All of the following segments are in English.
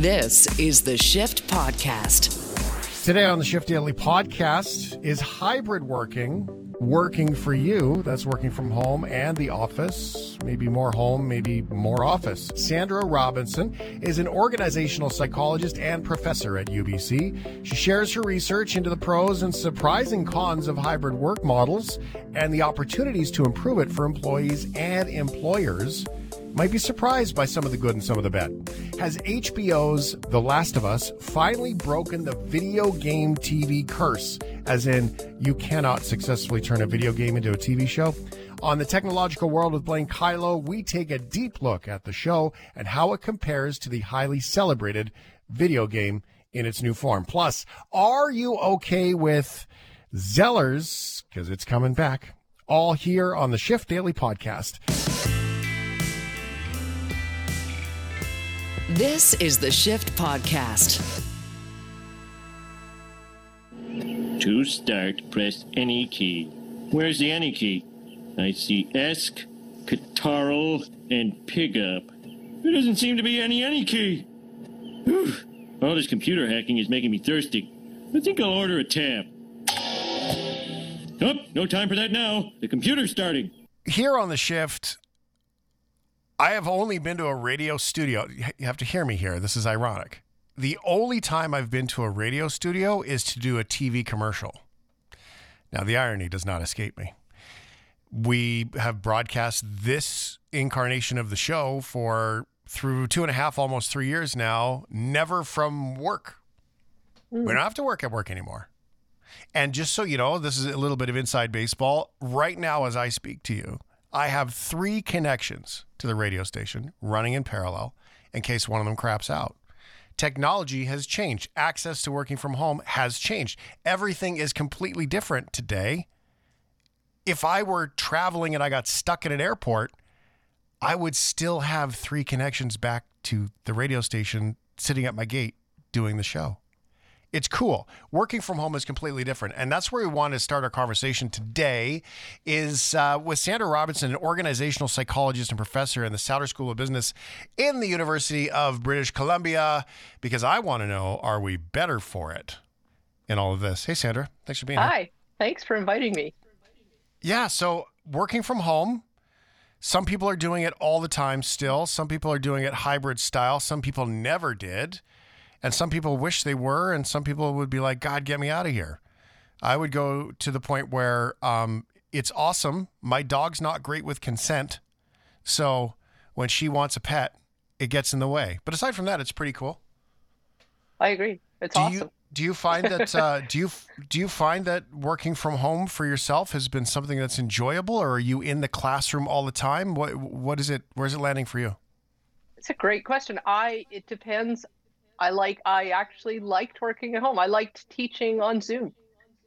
This is the Shift Podcast. Today on the Shift Daily podcast is hybrid working working for you? That's working from home and the office, maybe more home, maybe more office. Sandra Robinson is an organizational psychologist and professor at UBC. She shares her research into the pros and surprising cons of hybrid work models and the opportunities to improve it for employees and employers might be surprised by some of the good and some of the bad. Has HBO's The Last of Us finally broken the video game TV curse? As in, you cannot successfully turn a video game into a TV show? On the technological world with Blaine Kyllo, we take a deep look at the show and how it compares to the highly celebrated video game in its new form. Plus, are you okay with Zellers? Because it's coming back. All here on the Shift Daily Podcast. This is the Shift Podcast. To start, press any key. Where's the any key? I see ESC, Catarl, and Pickup. There doesn't seem to be any any key. Whew. All this computer hacking is making me thirsty. I think I'll order a tab. Oh, no time for that now. The computer's starting. Here on the Shift, I have only been to a radio studio. You have to hear me here. This is ironic. The only time I've been to a radio studio is to do a TV commercial. Now, the irony does not escape me. We have broadcast this incarnation of the show for through two and a half, almost three years now, never from work. Mm. We don't have to work at work anymore. And just so you know, this is a little bit of inside baseball. Right now, as I speak to you, I have three connections to the radio station running in parallel in case one of them craps out. Technology has changed. Access to working from home has changed. Everything is completely different today. If I were traveling and I got stuck at an airport, I would still have three connections back to the radio station sitting at my gate doing the show it's cool. Working from home is completely different, and that's where we want to start our conversation today. Is uh, with Sandra Robinson, an organizational psychologist and professor in the Sauder School of Business in the University of British Columbia. Because I want to know, are we better for it in all of this? Hey, Sandra, thanks for being Hi. here. Hi, thanks for inviting me. Yeah, so working from home. Some people are doing it all the time still. Some people are doing it hybrid style. Some people never did. And some people wish they were, and some people would be like, God, get me out of here. I would go to the point where um, it's awesome. My dog's not great with consent. So when she wants a pet, it gets in the way. But aside from that, it's pretty cool. I agree. It's do awesome. You, do you find that uh, do you do you find that working from home for yourself has been something that's enjoyable, or are you in the classroom all the time? What what is it? Where's it landing for you? It's a great question. I it depends I like I actually liked working at home. I liked teaching on Zoom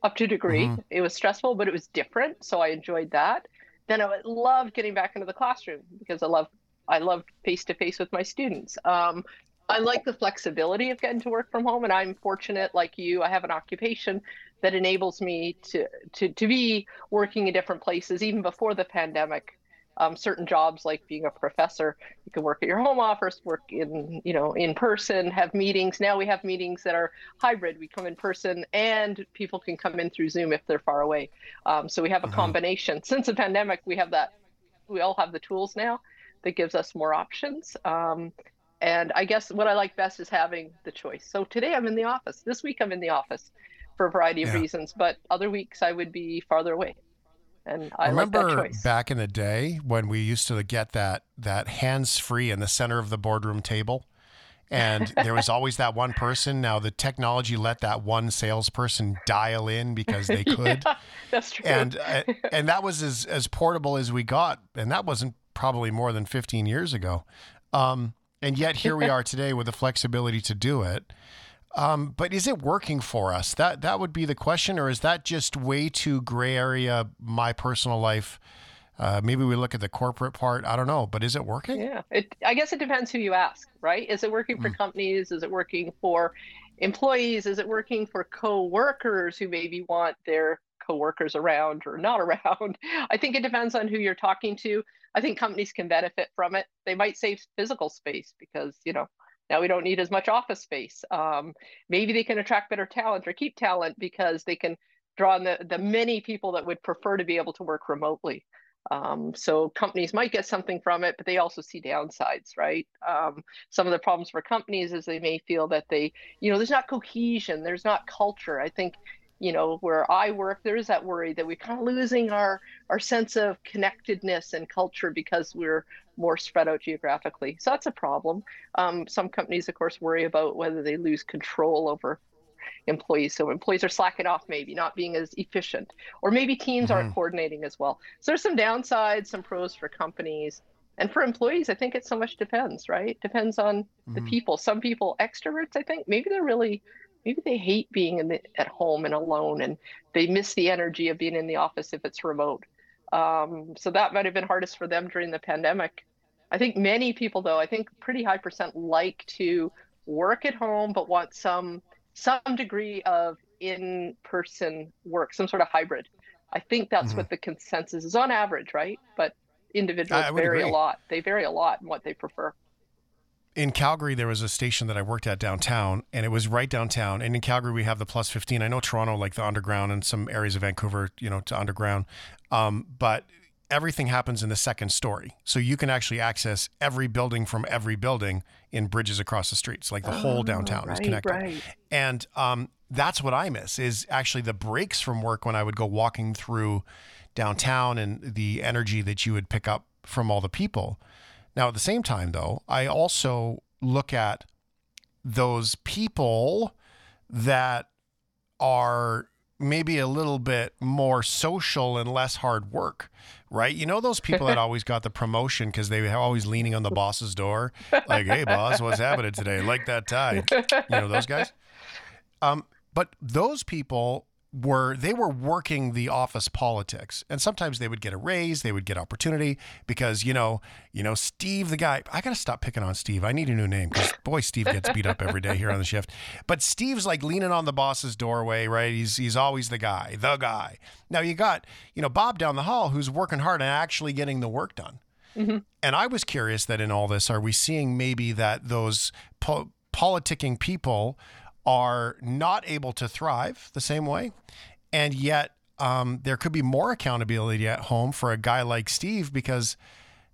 up to a degree. Mm-hmm. It was stressful, but it was different, so I enjoyed that. Then I loved getting back into the classroom because I love I love face to face with my students. Um, I like the flexibility of getting to work from home, and I'm fortunate, like you, I have an occupation that enables me to to to be working in different places even before the pandemic um, certain jobs like being a professor you can work at your home office work in you know in person have meetings. Now we have meetings that are hybrid. We come in person and people can come in through zoom if they're far away. Um, so we have a mm-hmm. combination. Since the pandemic we have that we all have the tools now that gives us more options. Um, and i guess what i like best is having the choice. So today i'm in the office. This week i'm in the office for a variety of yeah. reasons but other weeks i would be farther away and I remember like back in the day when we used to get that that hands free in the center of the boardroom table. And there was always that one person. Now the technology let that one salesperson dial in because they could. yeah, that's true. And uh, and that was as as portable as we got, and that wasn't probably more than 15 years ago. Um, and yet here we are today with the flexibility to do it. Um, but is it working for us? That that would be the question, or is that just way too gray area? My personal life. Uh, maybe we look at the corporate part. I don't know, but is it working? Yeah, it, I guess it depends who you ask, right? Is it working for mm. companies? Is it working for employees? Is it working for co-workers who maybe want their co-workers around or not around? I think it depends on who you're talking to. I think companies can benefit from it. They might save physical space because you know Now we don't need as much office space. Um, maybe they can attract better talent or keep talent because they can draw on the, the many people that would prefer to be able to work remotely. Um, so companies might get something from it, but they also see downsides, right? Um, some of the problems for companies is they may feel that they, you know, there's not cohesion, there's not culture. I think, you know, where I work, there is that worry that we're kind of losing our our sense of connectedness and culture because we're more spread out geographically. So that's a problem. Um, some companies, of course, worry about whether they lose control over employees. So employees are slacking off, maybe not being as efficient, or maybe teams mm-hmm. aren't coordinating as well. So there's some downsides, some pros for companies. And for employees, I think it so much depends, right? Depends on mm-hmm. the people. Some people, extroverts, I think, maybe they're really, maybe they hate being in the, at home and alone, and they miss the energy of being in the office if it's remote. Um, so that might have been hardest for them during the pandemic. I think many people, though, I think pretty high percent like to work at home, but want some some degree of in-person work, some sort of hybrid. I think that's mm-hmm. what the consensus is on average, right? But individuals vary agree. a lot. They vary a lot in what they prefer. In Calgary, there was a station that I worked at downtown, and it was right downtown. And in Calgary, we have the plus 15. I know Toronto, like the underground, and some areas of Vancouver, you know, to underground. Um, but everything happens in the second story. So you can actually access every building from every building in bridges across the streets. Like the oh, whole downtown right, is connected. Right. And um, that's what I miss is actually the breaks from work when I would go walking through downtown and the energy that you would pick up from all the people. Now, at the same time, though, I also look at those people that are maybe a little bit more social and less hard work, right? You know those people that always got the promotion because they were always leaning on the boss's door, like, "Hey, boss, what's happening today? Like that tie?" You know those guys. Um, but those people were they were working the office politics. And sometimes they would get a raise they would get opportunity because you know you know steve the guy i gotta stop picking on steve. I need a new name because boy steve gets beat up every day here on the shift. But steve's like leaning on the boss's doorway right? He's he's always the guy the guy. Now you got you know bob down the hall who's working hard and actually getting the work done. Mm-hmm. and i was curious that in all this are we seeing maybe that those po- politicking people are not able to thrive the same way. And yet, um, there could be more accountability at home for a guy like Steve because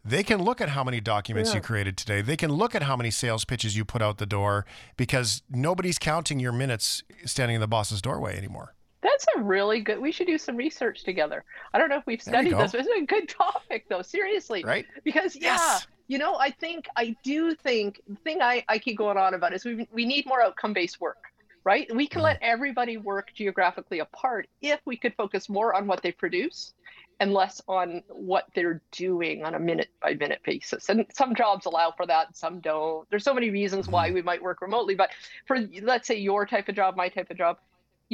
they can look at how many documents yeah. you created today. They can look at how many sales pitches you put out the door because nobody's counting your minutes standing in the boss's doorway anymore. That's a really good. We should do some research together. I don't know if we've studied this. It's a good topic, though. Seriously, right? Because yeah, yes. You know, I think I do think the thing I, I keep going on about is we we need more outcome based work, right? We can mm. let everybody work geographically apart if we could focus more on what they produce and less on what they're doing on a minute by minute basis. And some jobs allow for that, some don't. There's so many reasons why mm-hmm. we might work remotely, but for let's say your type of job, my type of job,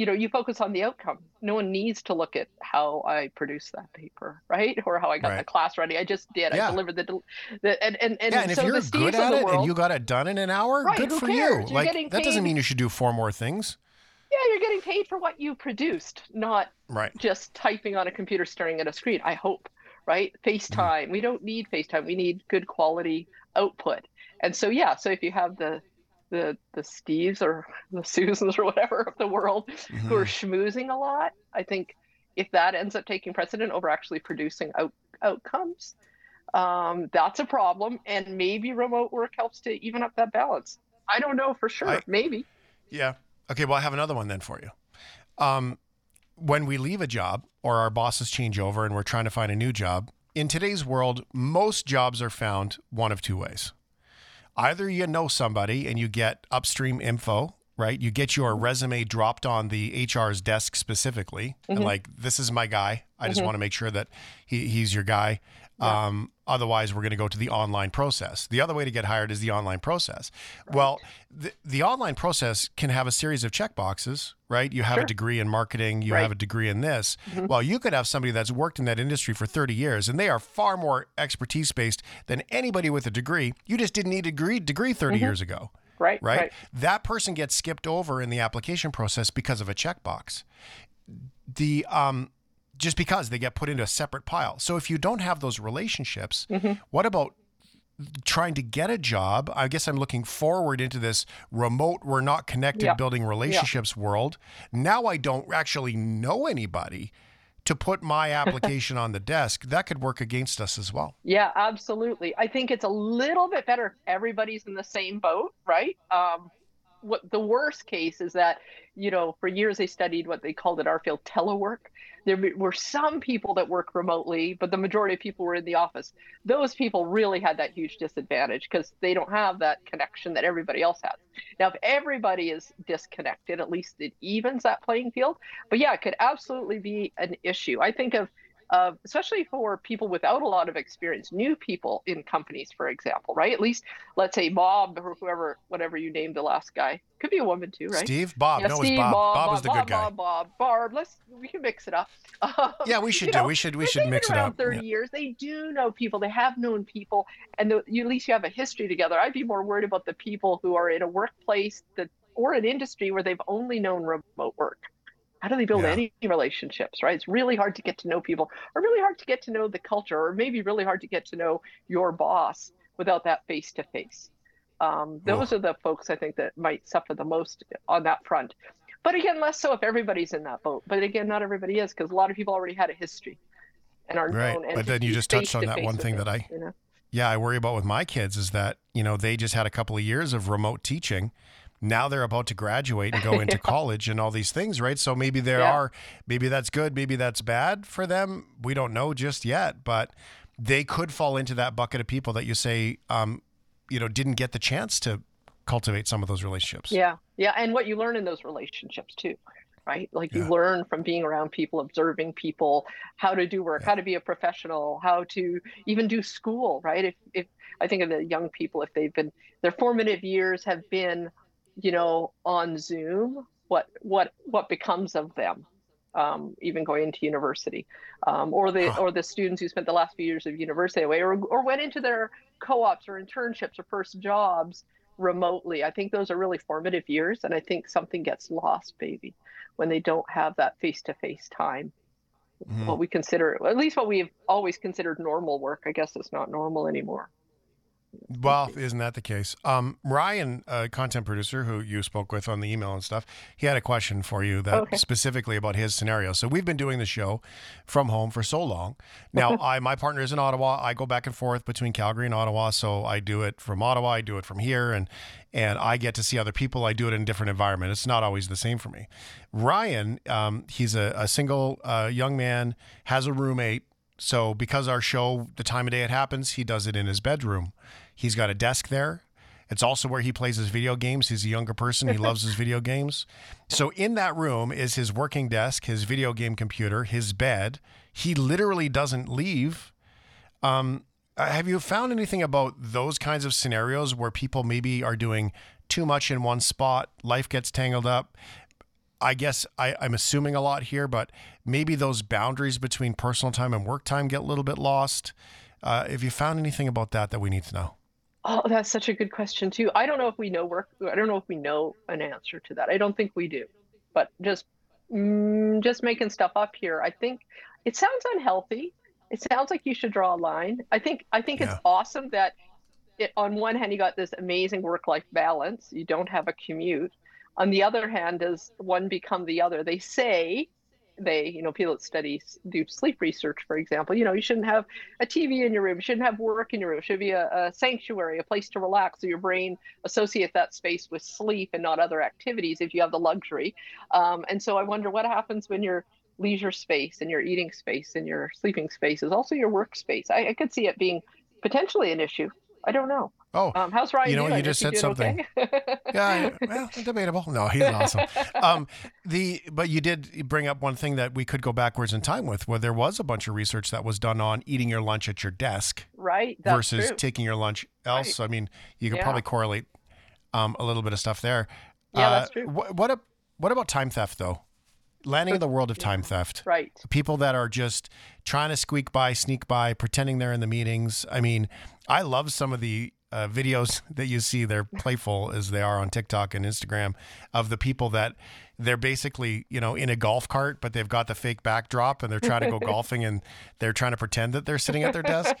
you know, you focus on the outcome. No one needs to look at how I produced that paper, right? Or how I got right. the class ready. I just did. Yeah. I delivered the, the and and and, yeah, and so if you're good at it world, and you got it done in an hour, right, good for cares? you. You're like that doesn't mean you should do four more things. Yeah, you're getting paid for what you produced, not right. just typing on a computer staring at a screen. I hope, right? FaceTime. Mm. We don't need FaceTime. We need good quality output. And so yeah, so if you have the the the Steves or the Susans or whatever of the world mm-hmm. who are mm-hmm. schmoozing a lot. I think if that ends up taking precedent over actually producing out, outcomes, um, that's a problem. And maybe remote work helps to even up that balance. I don't know for sure. I, maybe. Yeah. Okay. Well, I have another one then for you. Um, when we leave a job or our bosses change over and we're trying to find a new job, in today's world, most jobs are found one of two ways either you know somebody and you get upstream info right? You get your resume dropped on the HR's desk specifically, mm-hmm. and like, this is my guy. I just mm-hmm. want to make sure that he, he's your guy. Yeah. Um, otherwise, we're going to go to the online process. The other way to get hired is the online process. Right. Well, the, the online process can have a series of check boxes, right? You have sure. a degree in marketing, you right. have a degree in this. Mm-hmm. Well, you could have somebody that's worked in that industry for 30 years and they are far more expertise based than anybody with a degree. You just didn't need a degree, degree 30 mm-hmm. years ago. Right, right. Right. That person gets skipped over in the application process because of a checkbox. The um, just because they get put into a separate pile. So if you don't have those relationships, mm-hmm. what about trying to get a job. I guess I'm looking forward into this remote, we're not connected, Yeah. building relationships world. Now I don't actually know anybody to put my application on the desk. That could work against us as well. Yeah, absolutely. I think it's a little bit better if everybody's in the same boat, right? Um, what the worst case is that, you know, for years they studied what they called at our field telework. There were some people that work remotely, but the majority of people were in the office. Those people really had that huge disadvantage because they don't have that connection that everybody else has. Now, if everybody is disconnected, at least it evens that playing field. But yeah, it could absolutely be an issue. I think of uh, especially for people without a lot of experience, new people in companies, for example, right? At least, let's say Bob or whoever, whatever you named the last guy, could be a woman too, right? Steve? Bob. Yeah, no, it was Bob. Bob, Bob, was the Bob, good guy. Bob, Bob, Barb. Let's we can mix it up. Um, Yeah, we should do. know, We should we should mix it up. 30 Yeah. years. They do know people. They have known people, and the, you, at least you have a history together. I'd be more worried about the people who are in a workplace that or an industry where they've only known remote work. How do they build Yeah. any relationships, right? It's really hard to get to know people, or really hard to get to know the culture, or maybe really hard to get to know your boss without that face to face. Um, Those are the folks I think that might suffer the most on that front. But again, less so if everybody's in that boat. But again, not everybody is because a lot of people already had a history and are Right, known. but then you just touched on that one thing them, that I- you know? Yeah, I worry about with my kids is that, you know, they just had a couple of years of remote teaching. Now they're about to graduate and go into college and all these things, right? So maybe there Yeah. are, maybe that's good, maybe that's bad for them. We don't know just yet, but they could fall into that bucket of people that you say, um, you know, didn't get the chance to cultivate some of those relationships. Yeah, yeah, and what you learn in those relationships too, right? Like you Yeah. learn from being around people, observing people, how to do work, how to be a professional, how to even do school, right? If if I think of the young people, if they've been their formative years have been, you know, on Zoom, what what what becomes of them? Um, even going into university, um, or the Huh. or the students who spent the last few years of university away, or or went into their co-ops or internships or first jobs remotely. I think those are really formative years, and I think something gets lost, baby, when they don't have that face-to-face time. Mhm. What we consider, at least what we've always considered normal work, I guess it's not normal anymore. Well, isn't that the case? Um, Ryan, a content producer who you spoke with on the email and stuff, he had a question for you that Okay. specifically about his scenario. So we've been doing the show from home for so long. Now, I my partner is in Ottawa. I go back and forth between Calgary and Ottawa, so I do it from Ottawa. I do it from here, and and I get to see other people. I do it in a different environment. It's not always the same for me. Ryan, um, he's a, a single uh, young man, has a roommate. So because our show, the time of day it happens, he does it in his bedroom. He's got a desk there. It's also where he plays his video games. He's a younger person. He loves his video games. So in that room is his working desk, his video game computer, his bed. He literally doesn't leave. Um, uh, have you found anything about those kinds of scenarios where people maybe are doing too much in one spot, life gets tangled up? I guess I, I'm assuming a lot here, but maybe those boundaries between personal time and work time get a little bit lost. Uh, have you found anything about that that we need to know? Oh, that's such a good question too. I don't know if we know work. I don't know if we know an answer to that. I don't think we do. But just mm, just making stuff up here. I think it sounds unhealthy. It sounds like you should draw a line. I think I think Yeah. it's awesome that it, on one hand you got this amazing work-life balance. You don't have a commute. On the other hand, does one become the other? They say they, you know, people that study do sleep research, for example, you know, you shouldn't have a TV in your room, you shouldn't have work in your room, it should be a, a sanctuary, a place to relax, so your brain associate that space with sleep and not other activities if you have the luxury. Um, and so I wonder what happens when your leisure space and your eating space and your sleeping space is also your workspace. I, I could see it being potentially an issue. I don't know. Oh, Um, how's Ryan You know doing? you just said something. okay? yeah, well, debatable. No, he's awesome. Um, the but you did bring up one thing that we could go backwards in time with, where there was a bunch of research that was done on eating your lunch at your desk right. Versus true. taking your lunch else. I mean, you could Yeah. probably correlate um, a little bit of stuff there. Yeah, Uh, that's true. What what, a, what about time theft though? Landing in the world of time theft. right. People that are just trying to squeak by, sneak by, pretending they're in the meetings. I mean, I love some of the uh, videos that you see. They're playful as they are on TikTok and Instagram of the people that they're basically, you know, in a golf cart, but they've got the fake backdrop and they're trying to go golfing and they're trying to pretend that they're sitting at their desk.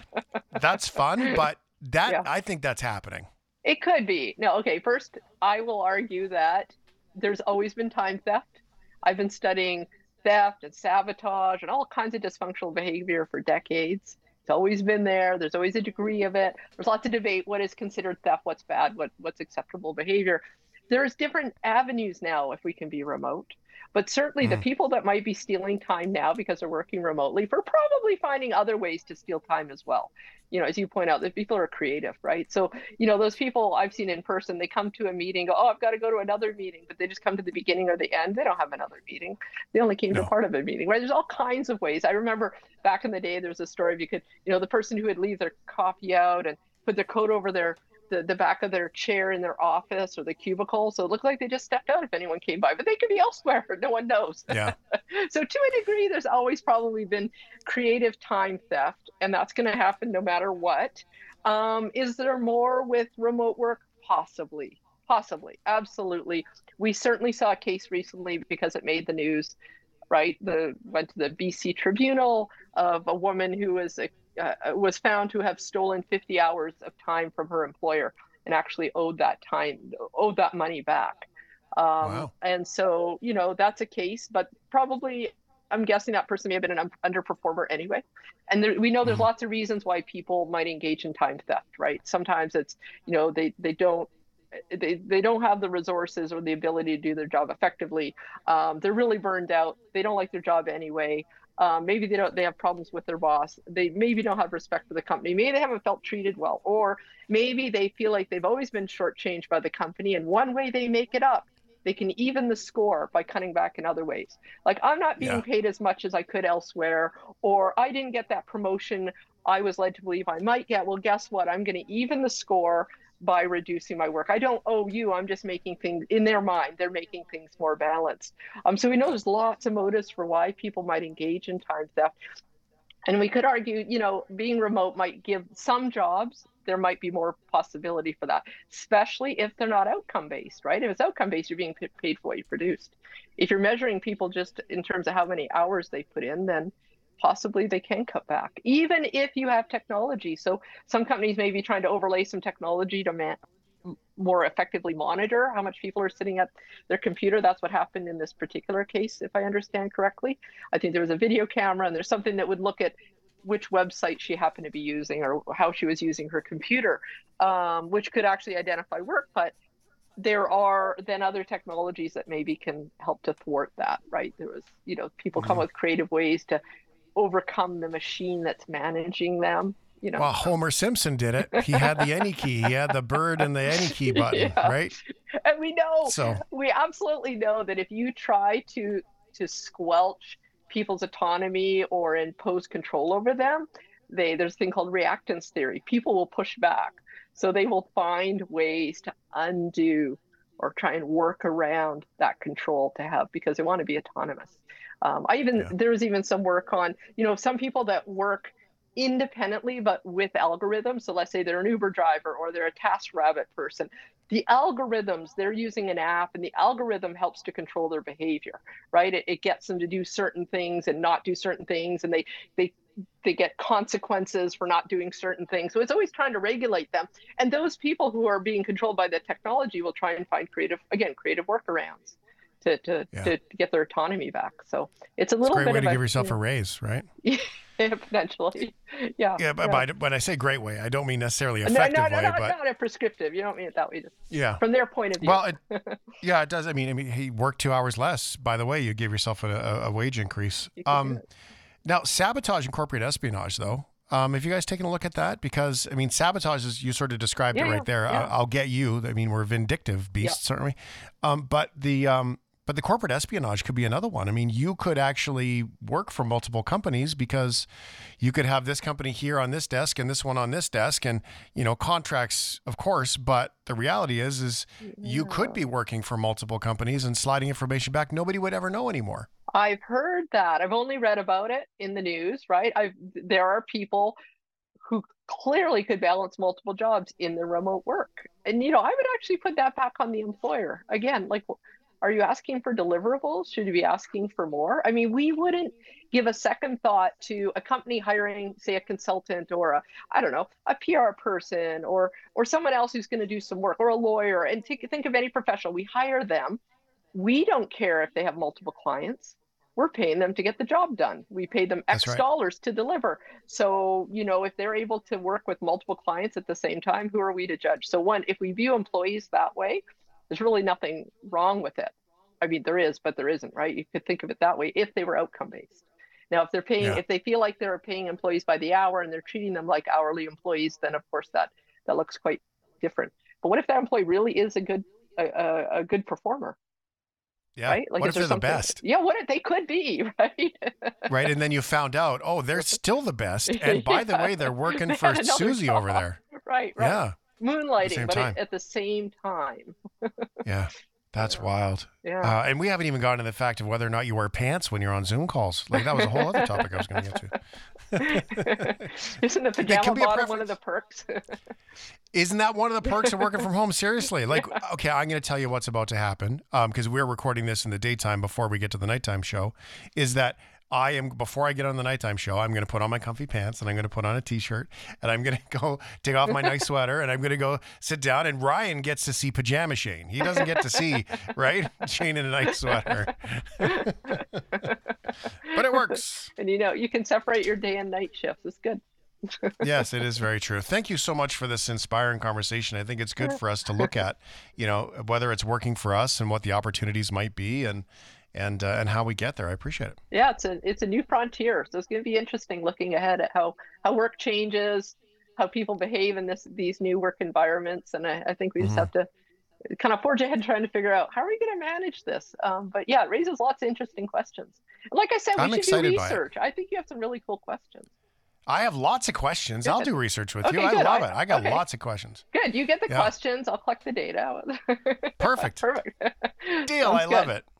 That's fun, but that Yeah. I think that's happening. It could be. No, okay. First, I will argue that there's always been time theft. I've been studying theft and sabotage and all kinds of dysfunctional behavior for decades. It's always been there. There's always a degree of it. There's lots of debate what is considered theft, what's bad, what what's acceptable behavior. There's different avenues now if we can be remote. But certainly the Mhm. people that might be stealing time now because they're working remotely, for probably finding other ways to steal time as well. You know, as you point out, the people are creative, right? So you know, those people I've seen in person, they come to a meeting, go, oh, I've got to go to another meeting, but they just come to the beginning or the end. They don't have another meeting. They only came No. to part of a meeting, right? There's all kinds of ways. I remember back in the day, there was a story of you could, you know, the person who would leave their coffee out and put their coat over their the, the back of their chair in their office or the cubicle. So it looked like they just stepped out if anyone came by, but they could be elsewhere. No one knows. Yeah. so to a degree, there's always probably been creative time theft, and that's going to happen no matter what. Um, is there more with remote work? Possibly, possibly, absolutely. We certainly saw a case recently because it made the news. Right, the went to the BC Tribunal of a woman who was uh, was found to have stolen 50 hours of time from her employer and actually owed that time, owed that money back. Um, Wow. And so, you know, that's a case, but probably I'm guessing that person may have been an underperformer anyway. And there, we know there's Mhm. lots of reasons why people might engage in time theft, right? Sometimes it's, you know, they, they don't they, they don't have the resources or the ability to do their job effectively. Um, they're really burned out. They don't like their job anyway. Um, maybe they don't. They have problems with their boss. They maybe don't have respect for the company. Maybe they haven't felt treated well, or maybe they feel like they've always been shortchanged by the company. And one way they make it up, they can even the score by cutting back in other ways. Like I'm not being Yeah. paid as much as I could elsewhere, or I didn't get that promotion I was led to believe I might get. Well, guess what? I'm going to even the score by reducing my work. I don't owe you. I'm just making things in their mind. They're making things more balanced. Um, so we know there's lots of motives for why people might engage in time theft. And we could argue, you know, being remote might give some jobs, there might be more possibility for that, especially if they're not outcome based, right? If it's outcome based, you're being paid for what you produced. If you're measuring people just in terms of how many hours they put in, then possibly they can cut back, even if you have technology. So some companies may be trying to overlay some technology to man- more effectively monitor how much people are sitting at their computer. That's what happened in this particular case, if I understand correctly. I think there was a video camera and there's something that would look at which website she happened to be using or how she was using her computer, um, which could actually identify work. But there are then other technologies that maybe can help to thwart that, right? There was, you know, people come Mhm. with creative ways to overcome the machine that's managing them. You know, Well, Homer Simpson did it. He had the any key. He had the bird and the any key button, Yeah. right? and we know So we absolutely know that if you try to to squelch people's autonomy or impose control over them, they there's a thing called reactance theory. People will push back. So they will find ways to undo or try and work around that control to have because they want to be autonomous. Um, I even Yeah. there was even some work on you know some people that work independently but with algorithms. So let's say they're an Uber driver or they're a TaskRabbit person. The algorithms they're using an app and the algorithm helps to control their behavior, right? It, it gets them to do certain things and not do certain things, and they they they get consequences for not doing certain things. So it's always trying to regulate them. And those people who are being controlled by the technology will try and find creative, again, creative workarounds to to, Yeah. to get their autonomy back. So it's a it's a little great bit way to a, give yourself a raise, right? potentially, yeah. Yeah, but by, when I say great way, I don't mean necessarily effective no, no, way, not, but not a prescriptive. You don't mean it that way. Just yeah. from their point of view. Well, it, yeah, it does. I mean, I mean, he worked two hours less. By the way, you give yourself a, a, a wage increase. You can do Um, now, sabotage and corporate espionage, though. Um, have you guys taken a look at that? Because I mean, sabotage is you sort of described Yeah, it right there. yeah. I'll, I'll get you. I mean, we're vindictive beasts, certainly. Um, but the um, but the corporate espionage could be another one. I mean, you could actually work for multiple companies because you could have this company here on this desk and this one on this desk, and you know contracts, of course. But the reality is, is you could be working for multiple companies and sliding information back. Nobody would ever know anymore. I've heard that. I've only read about it in the news, right? I've there are people who clearly could balance multiple jobs in the remote work. And you know, I would actually put that back on the employer. Again, like are you asking for deliverables? Should you be asking for more? I mean, we wouldn't give a second thought to a company hiring, say, a consultant or a, I don't know, a PR person or or someone else who's going to do some work or a lawyer. And take, think of any professional. We hire them. We don't care if they have multiple clients. We're paying them to get the job done. We pay them X right. dollars to deliver. So, you know, if they're able to work with multiple clients at the same time, who are we to judge? So, one, if we view employees that way, there's really nothing wrong with it. I mean, there is, but there isn't, right? You could think of it that way if they were outcome based. Now, if they're paying, Yeah. if they feel like they're paying employees by the hour and they're treating them like hourly employees, then of course that that looks quite different. But what if that employee really is a good a, a, good performer, Yeah. right? what if they're the best? Yeah, what if they could be, right? right? And then you found out, oh, they're still the best. And by the way, they're working for Susie over there. right, right. Yeah. Moonlighting, but at, the same time. Yeah. That's wild. Yeah. Uh, and we haven't even gotten to the fact of whether or not you wear pants when you're on Zoom calls. Like that was a whole other topic I was going to get to. Isn't that the pajama bottom one of the perks? Isn't that one of the perks of working from home? Seriously, like, okay, I'm going to tell you what's about to happen because we're recording this in the daytime before we get to the nighttime show. Is that I am before I get on the nighttime show, I'm going to put on my comfy pants and I'm going to put on a t-shirt and I'm going to go take off my nice sweater and I'm going to go sit down. And Ryan gets to see pajama Shane. He doesn't get to see right Shane in a nice sweater, but it works. and you know, you can separate your day and night shifts. It's good. yes, it is very true. Thank you so much for this inspiring conversation. I think it's good for us to look at, you know, whether it's working for us and what the opportunities might be, and and uh, and how we get there. I appreciate it. Yeah, it's a it's a new frontier. So it's going to be interesting looking ahead at how how work changes, how people behave in this these new work environments, and I, I think we just Mhm. have to kind of forge ahead trying to figure out how are we going to manage this. Um, but yeah, it raises lots of interesting questions. And like I said, we I'm should do excited by it. research. I think you have some really cool questions. I have lots of questions. I'll do research with you. Okay, I good. love I- it. I got okay. lots of questions. Good, you get the Yeah. questions. I'll collect the data. Perfect. Perfect. Deal. Sounds I love it.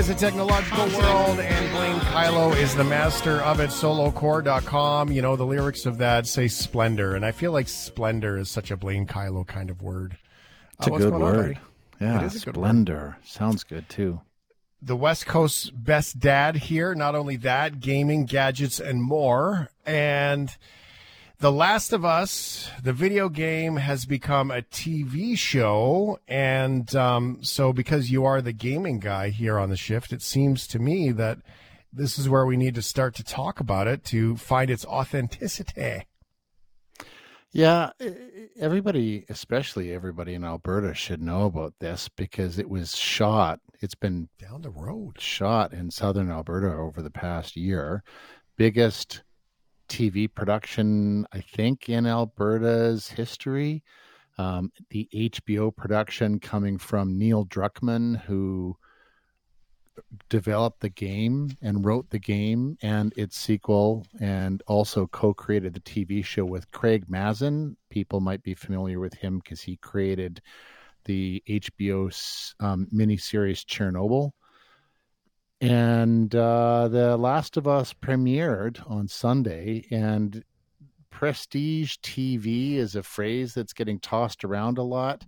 Is a technological world, and Blaine Kyllo is the master of it. Solocore.com. You know, the lyrics of that say splendor, and I feel like splendor is such a Blaine Kyllo kind of word. It's a Uh, what's good going on, word. yeah, It is a good word. splendor sounds good too. the West Coast's best dad here. Not only that, gaming, gadgets, and more. And The Last of Us, the video game, has become a TV show. And um, so, because you are the gaming guy here on the shift, it seems to me that this is where we need to start to talk about it to find its authenticity. Yeah, everybody, especially everybody in Alberta, should know about this because it was shot. It's been Down the road. shot in southern Alberta over the past year. Biggest TV production, I think, in Alberta's history. Um, the HBO production coming from Neil Druckmann, who developed the game and wrote the game and its sequel, and also co created the TV show with Craig Mazin. People might be familiar with him because he created the HBO um, miniseries Chernobyl. And uh, The Last of Us premiered on Sunday, and prestige TV is a phrase that's getting tossed around a lot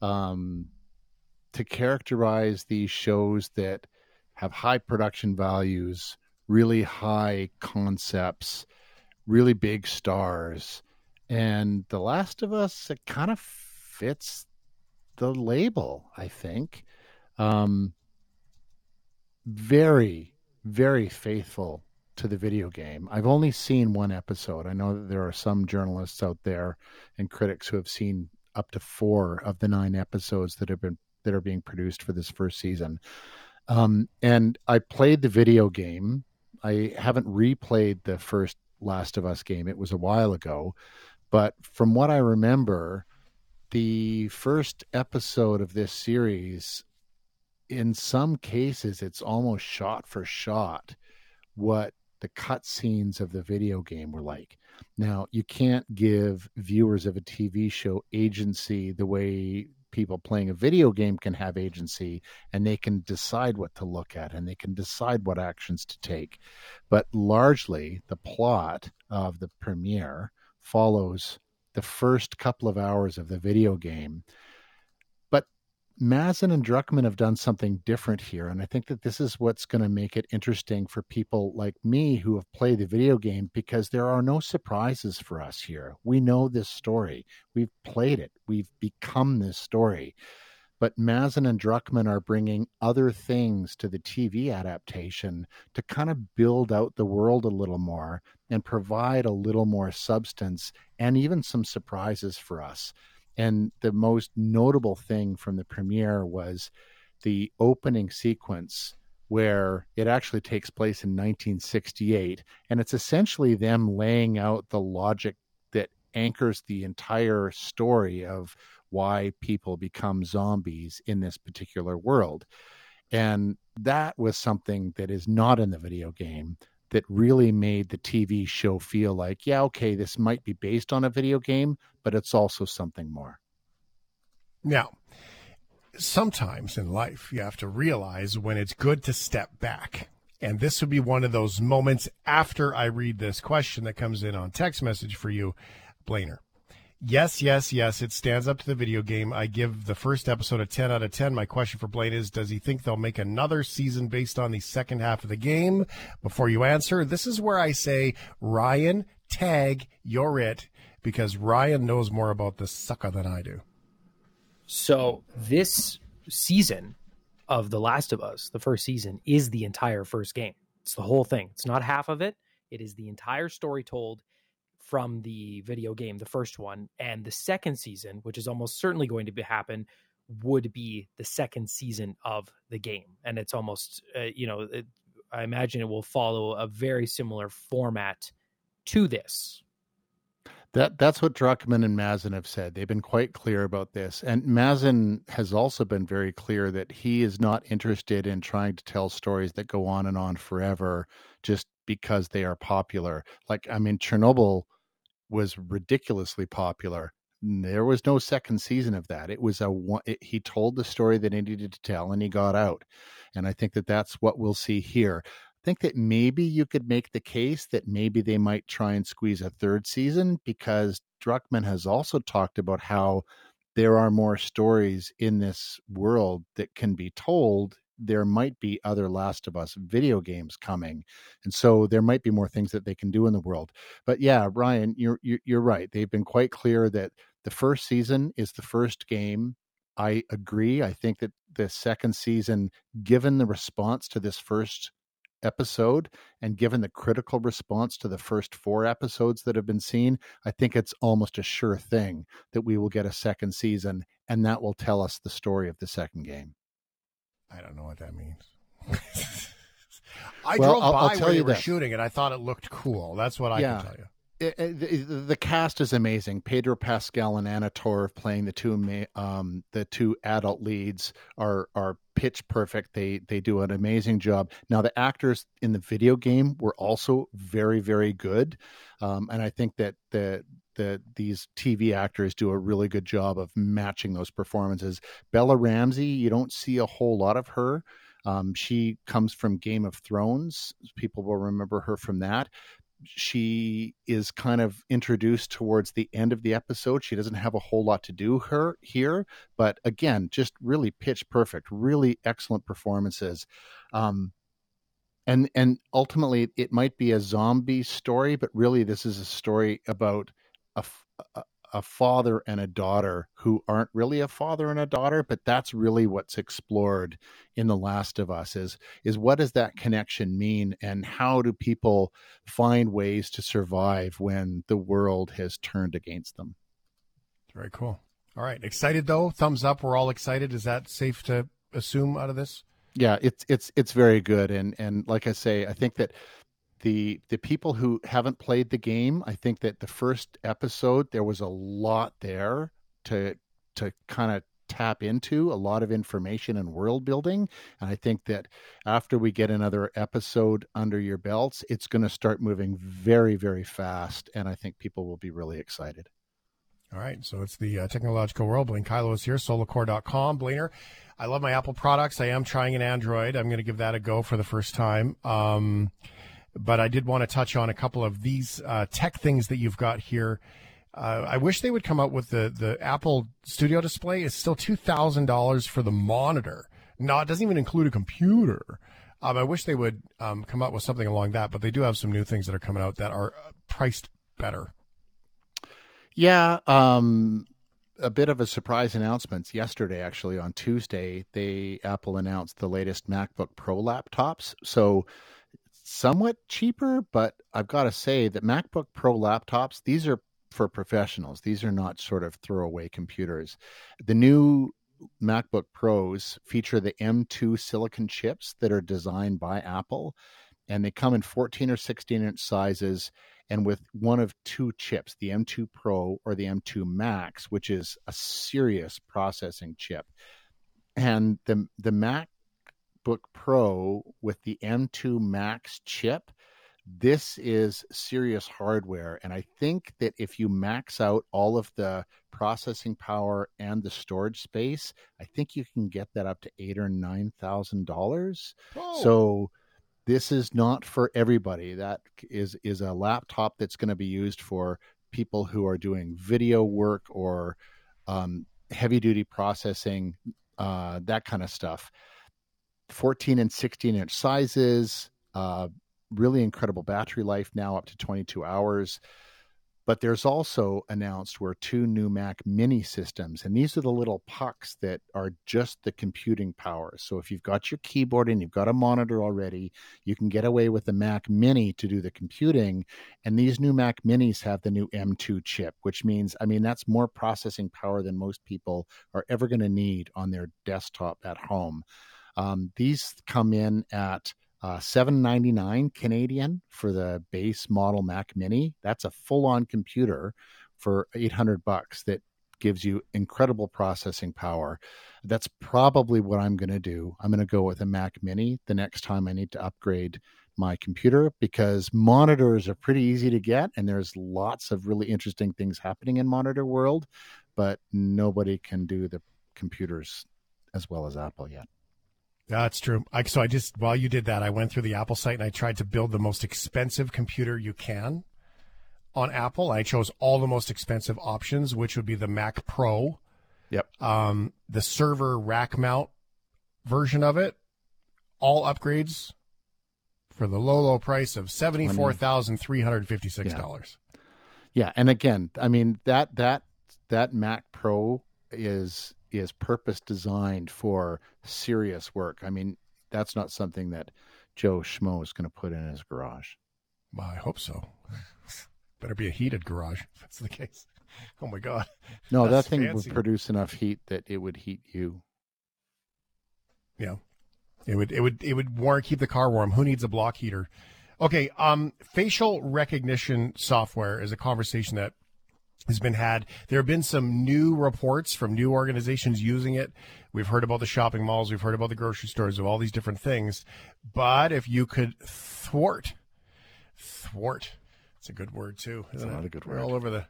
um, to characterize these shows that have high production values, really high concepts, really big stars. And The Last of Us, it kind of fits the label, I think. Um, very, very faithful to the video game. I've only seen one episode. I know that there are some journalists out there and critics who have seen up to four of the nine episodes that have been that are being produced for this first season. Um, and I played the video game. I haven't replayed the first Last of Us game. It was a while ago, but from what I remember, the first episode of this series in some cases it's almost shot for shot what the cutscenes of the video game were like. Now, you can't give viewers of a TV show agency the way people playing a video game can have agency and they can decide what to look at and they can decide what actions to take. But largely, the plot of the premiere follows the first couple of hours of the video game. Mazin and Druckmann have done something different here. And I think that this is what's going to make it interesting for people like me who have played the video game because there are no surprises for us here. We know this story, we've played it, we've become this story. But Mazin and Druckmann are bringing other things to the TV adaptation to kind of build out the world a little more and provide a little more substance and even some surprises for us. And the most notable thing from the premiere was the opening sequence where it actually takes place in 1968. And it's essentially them laying out the logic that anchors the entire story of why people become zombies in this particular world. And that was something that is not in the video game that really made the TV show feel like, yeah, okay, this might be based on a video game, but it's also something more. Now, sometimes in life, you have to realize when it's good to step back. And this would be one of those moments after I read this question that comes in on text message for you, Blainer. Yes, yes, yes. It stands up to the video game. I give the first episode a 10 out of 10. My question for Blaine is Does he think they'll make another season based on the second half of the game? Before you answer, this is where I say, Ryan, tag, you're it, because Ryan knows more about this sucker than I do. So this season of The Last of Us, the first season, is the entire first game. It's the whole thing. It's not half of it. It is the entire story told from the video game, the first one, and the second season, which is almost certainly going to be happen, would be the second season of the game, and it's almost uh, you know it, I imagine it will follow a very similar format to this. That that's what Druckmann and Mazin have said. They've been quite clear about this, and Mazin has also been very clear that he is not interested in trying to tell stories that go on and on forever just because they are popular. Like I mean, Chernobyl was ridiculously popular. There was no second season of that. It was a one. It, he told the story that he needed to tell, and he got out. And I think that that's what we'll see here. I think that maybe you could make the case that maybe they might try and squeeze a third season because Druckmann has also talked about how there are more stories in this world that can be told. There might be other Last of Us video games coming, and so there might be more things that they can do in the world. But yeah, Ryan, you're you're, right. They've been quite clear that the first season is the first game. I agree. I think that the second season, given the response to this first episode and given the critical response to the first four episodes that have been seen, I think it's almost a sure thing that we will get a second season and that will tell us the story of the second game. I don't know what that means. I Well, drove I'll- by I'll tell where you were shooting it. I thought it looked cool. That's what I Yeah. can tell you. it, it- the, the cast is amazing. Pedro Pascal and Anna Torv playing the two um, the two adult leads are are pitch perfect. They they do an amazing job. Now the actors in the video game were also very very good, um, and I think that the the these TV actors do a really good job of matching those performances. Bella Ramsey, you don't see a whole lot of her. Um, she comes from Game of Thrones. People will remember her from that she is kind of introduced towards the end of the episode. She doesn't have a whole lot to do her here, but again, just really pitch perfect, really excellent performances. Um, and and ultimately, it might be a zombie story, but really, this is a story about a, a father and a daughter who aren't really a father and a daughter, but that's really what's explored in The Last of Us is is what does that connection mean and how do people find ways to survive when the world has turned against them? Very cool. All right. Excited though? Thumbs up. We're all excited. Is that safe to assume out of this? Yeah, it's it's it's very good and and like I say, I think that the the people who haven't played the game, I think that the first episode there was a lot there to to kind of tap into a lot of information and world building. And I think that after we get another episode under your belts, it's going to start moving very, very fast. And I think people will be really excited. All right, so it's the uh, technological world. Blaine Kyllo is here, solarcore.com. Blainer, I love my Apple products. I am trying an Android. I'm going to give that a go for the first time. Um, but I did want to touch on a couple of these uh, tech things that you've got here. Uh, I wish they would come out with the the Apple Studio Display. It's still two thousand dollars for the monitor. No, it doesn't even include a computer. Um, I wish they would um, come up with something along that, but they do have some new things that are coming out that are uh, priced better. Yeah, um, a bit of a surprise announcement yesterday. Actually, on Tuesday, they Apple announced the latest MacBook Pro laptops. So somewhat cheaper, but I've got to say that MacBook Pro laptops these are for professionals. These are not sort of throwaway computers. The new MacBook Pros feature the M2 silicon chips that are designed by Apple, and they come in 14 or 16 inch sizes and with one of two chips, the M2 Pro or the M2 Max, which is a serious processing chip. And the the MacBook Pro with the M2 Max chip, this is serious hardware. And I think that if you max out all of the processing power and the storage space, I think you can get that up to eight or nine thousand dollars. So this is not for everybody. That is is a laptop that's going to be used for people who are doing video work or um, heavy duty processing, uh, that kind of stuff. 14 and 16 inch sizes, uh, really incredible battery life now up to 22 hours. But there's also announced were two new Mac mini systems, and these are the little pucks that are just the computing power. So if you've got your keyboard and you've got a monitor already, you can get away with the Mac mini to do the computing. And these new Mac minis have the new M2 chip, which means, I mean, that's more processing power than most people are ever going to need on their desktop at home. Um, these come in at uh, seven ninety nine Canadian for the base model Mac Mini. That's a full on computer for eight hundred bucks that gives you incredible processing power. That's probably what I'm going to do. I'm going to go with a Mac Mini the next time I need to upgrade my computer because monitors are pretty easy to get and there's lots of really interesting things happening in monitor world, but nobody can do the computers as well as Apple yet. That's true. I, so I just while you did that, I went through the Apple site and I tried to build the most expensive computer you can on Apple. I chose all the most expensive options, which would be the Mac Pro, Yep. um, the server rack mount version of it, all upgrades for the low low price of seventy four thousand three hundred fifty six dollars. Yeah, and again, I mean that that that Mac Pro is is purpose designed for serious work. I mean, that's not something that Joe Schmo is going to put in his garage. Well, I hope so. Better be a heated garage if that's the case. Oh my god. No, That's that thing fancy. would produce enough heat that it would heat you. Yeah. It would it would it would warm keep the car warm. Who needs a block heater? Okay, um facial recognition software is a conversation that has been had. There have been some new reports from new organizations using it. We've heard about the shopping malls, we've heard about the grocery stores, of all these different things. But if you could thwart thwart, it's a good word too. Isn't not it? a good We're word. all over the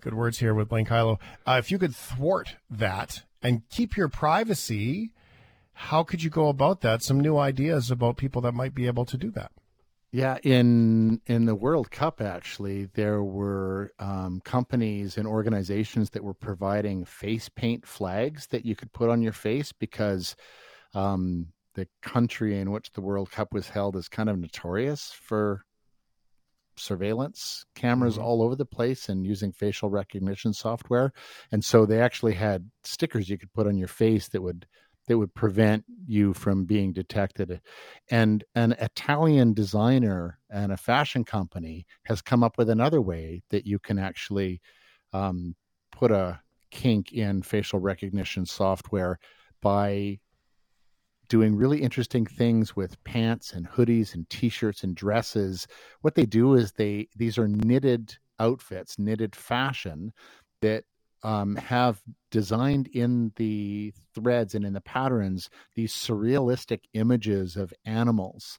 good words here with Blaine Kyllo. Uh, if you could thwart that and keep your privacy, how could you go about that? Some new ideas about people that might be able to do that. Yeah, in in the World Cup, actually, there were um, companies and organizations that were providing face paint flags that you could put on your face because um, the country in which the World Cup was held is kind of notorious for surveillance cameras all over the place and using facial recognition software. And so they actually had stickers you could put on your face that would that would prevent you from being detected. And an Italian designer and a fashion company has come up with another way that you can actually um, put a kink in facial recognition software by doing really interesting things with pants and hoodies and t-shirts and dresses. What they do is they these are knitted outfits, knitted fashion that um, have designed in the threads and in the patterns these surrealistic images of animals.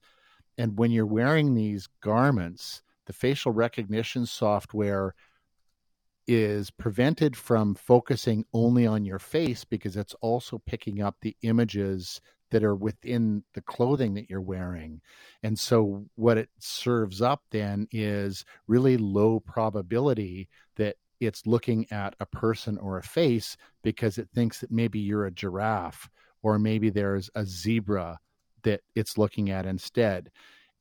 And when you're wearing these garments, the facial recognition software is prevented from focusing only on your face because it's also picking up the images that are within the clothing that you're wearing. And so what it serves up then is really low probability that it's looking at a person or a face because it thinks that maybe you're a giraffe or maybe there's a zebra that it's looking at instead.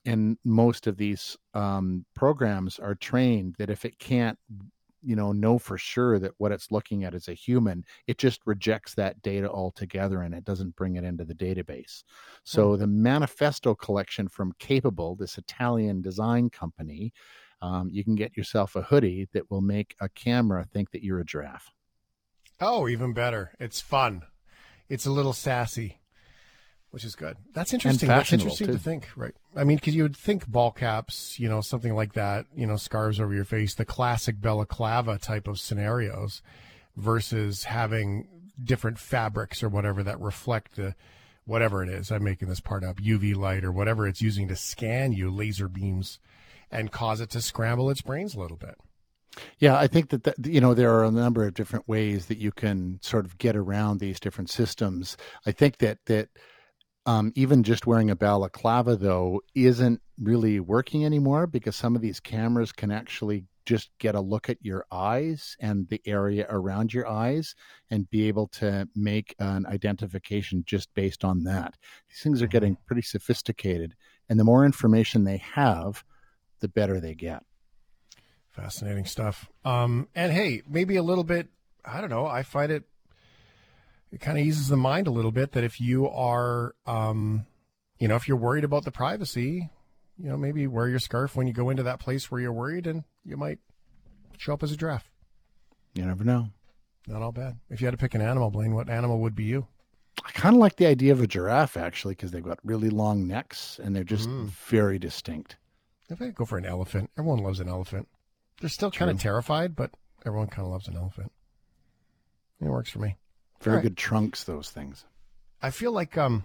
And most of these um, programs are trained that if it can't you know know for sure that what it's looking at is a human it just rejects that data altogether and it doesn't bring it into the database so the manifesto collection from Cap_able this italian design company um, you can get yourself a hoodie that will make a camera think that you're a giraffe Oh, even better. It's fun. It's a little sassy, which is good. That's interesting. That's interesting too. to think, right? I mean, because you would think ball caps, you know, something like that, you know, scarves over your face, the classic balaclava type of scenarios, versus having different fabrics or whatever that reflect the whatever it is. I'm making this part up, UV light or whatever it's using to scan you, laser beams, and cause it to scramble its brains a little bit. Yeah, I think that, that you know there are a number of different ways that you can sort of get around these different systems. I think that that um, even just wearing a balaclava though isn't really working anymore because some of these cameras can actually just get a look at your eyes and the area around your eyes and be able to make an identification just based on that. These things are getting pretty sophisticated, and the more information they have, the better they get. Fascinating stuff. Um, and hey, maybe a little bit. I don't know. I find it. It kind of eases the mind a little bit that if you are, um, you know, if you're worried about the privacy, you know, maybe wear your scarf when you go into that place where you're worried, and you might show up as a giraffe. You never know. Not all bad. If you had to pick an animal, Blaine, what animal would be you? I kind of like the idea of a giraffe actually because they've got really long necks and they're just Mm. very distinct. If I go for an elephant, everyone loves an elephant. They're still kind of terrified, but everyone kind of loves an elephant. It works for me. Very right. good trunks, those things. I feel like um,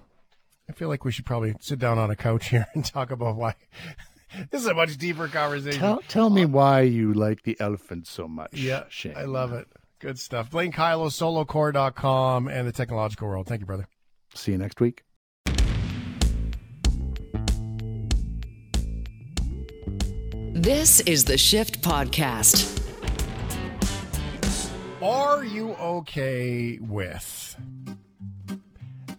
I feel like we should probably sit down on a couch here and talk about why. this is a much deeper conversation. Tell tell me why you like the elephant so much. yeah, Shane. I love it. Good stuff. Blaine Kyllo, solocore.com, and the technological world. Thank you, brother. See you next week. This is the Shift Podcast. Are you okay with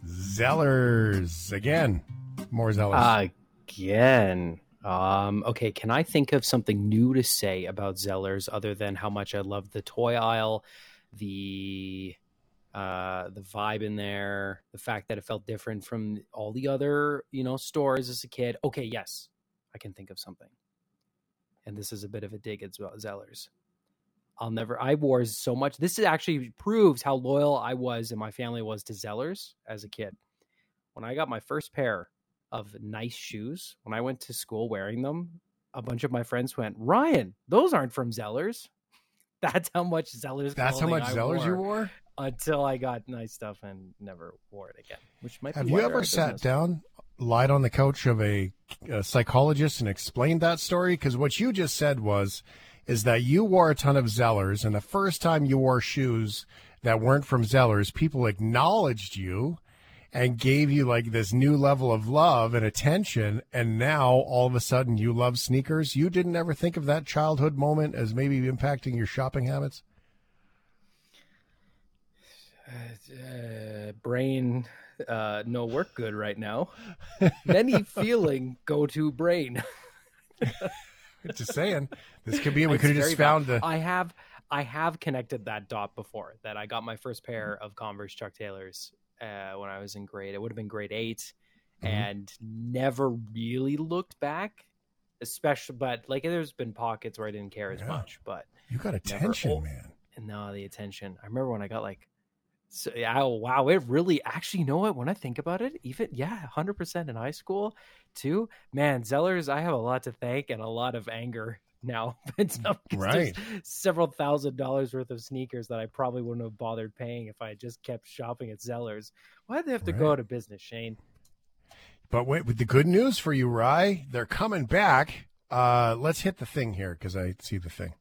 Zellers again? More Zellers. Again. Um, okay, can I think of something new to say about Zellers other than how much I love the toy aisle, the uh the vibe in there, the fact that it felt different from all the other, you know, stores as a kid. Okay, yes. I can think of something. And this is a bit of a dig at Zellers. I'll never I wore so much. This is actually proves how loyal I was and my family was to Zellers as a kid. When I got my first pair of nice shoes, when I went to school wearing them, a bunch of my friends went, "Ryan, those aren't from Zellers." That's how much Zellers. That's how much I Zellers you wore wore? until I got nice stuff and never wore it again. Which might Have be you ever sat business. down, lied on the couch of a, a psychologist and explained that story? Because what you just said was, is that you wore a ton of Zellers, and the first time you wore shoes that weren't from Zellers, people acknowledged you and gave you like this new level of love and attention, and now all of a sudden you love sneakers. You didn't ever think of that childhood moment as maybe impacting your shopping habits? uh, brain uh, no work good right now. Many feeling go to brain. Just saying, this could be. We could have just found valid. the. I have I have connected that dot before. That I got my first pair of Converse Chuck Taylors uh, when I was in grade. It would have been grade 8 Mhm. and never really looked back. Especially, but like there's been pockets where I didn't care as Yeah. much. But You got Never attention, man. and now the attention. I remember when I got like, so, yeah, oh, wow, it really actually, you know what? When I think about it, even yeah, hundred percent in high school too. Man, Zellers, I have a lot to thank and a lot of anger now. It's not- Right. several thousand dollars worth of sneakers that I probably wouldn't have bothered paying if I had just kept shopping at Zellers. Why'd they have to go out of business, Shane? But wait, with the good news for you, Rye, they're coming back. Uh, let's hit the thing here because I see the thing.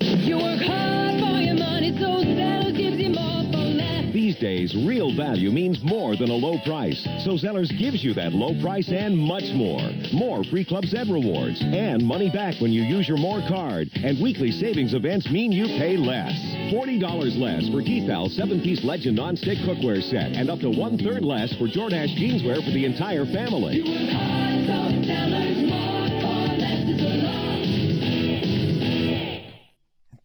You work hard for your money, so Zellers gives you more for less. These days, real value means more than a low price. So Zellers gives you that low price and much more. More free Club Z rewards and money back when you use your More card. And weekly savings events mean you pay less. $40 less for Keith Al 7-piece Legend non-stick cookware set and up to one-third less for Jordache jeanswear for the entire family. Hard, so Zellers more for less is a lot.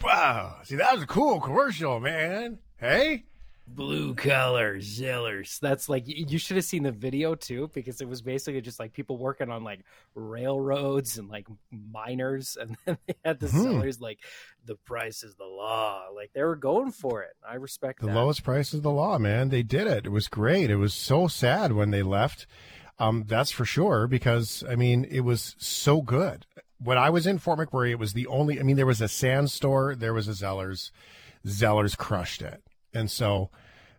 Wow. See, that was a cool commercial, man. Hey? Blue collar Zellers. That's like you should have seen the video too, because it was basically just like people working on like railroads and like miners, and then they had the Hmm. Zellers like the price is the law. Like they were going for it. I respect The that. lowest price is the law, man. They did it. It was great. It was so sad when they left. Um, that's for sure because I mean it was so good. When I was in Fort McMurray, it was the only. I mean, there was a sand store, there was a Zellers. Zellers crushed it, and so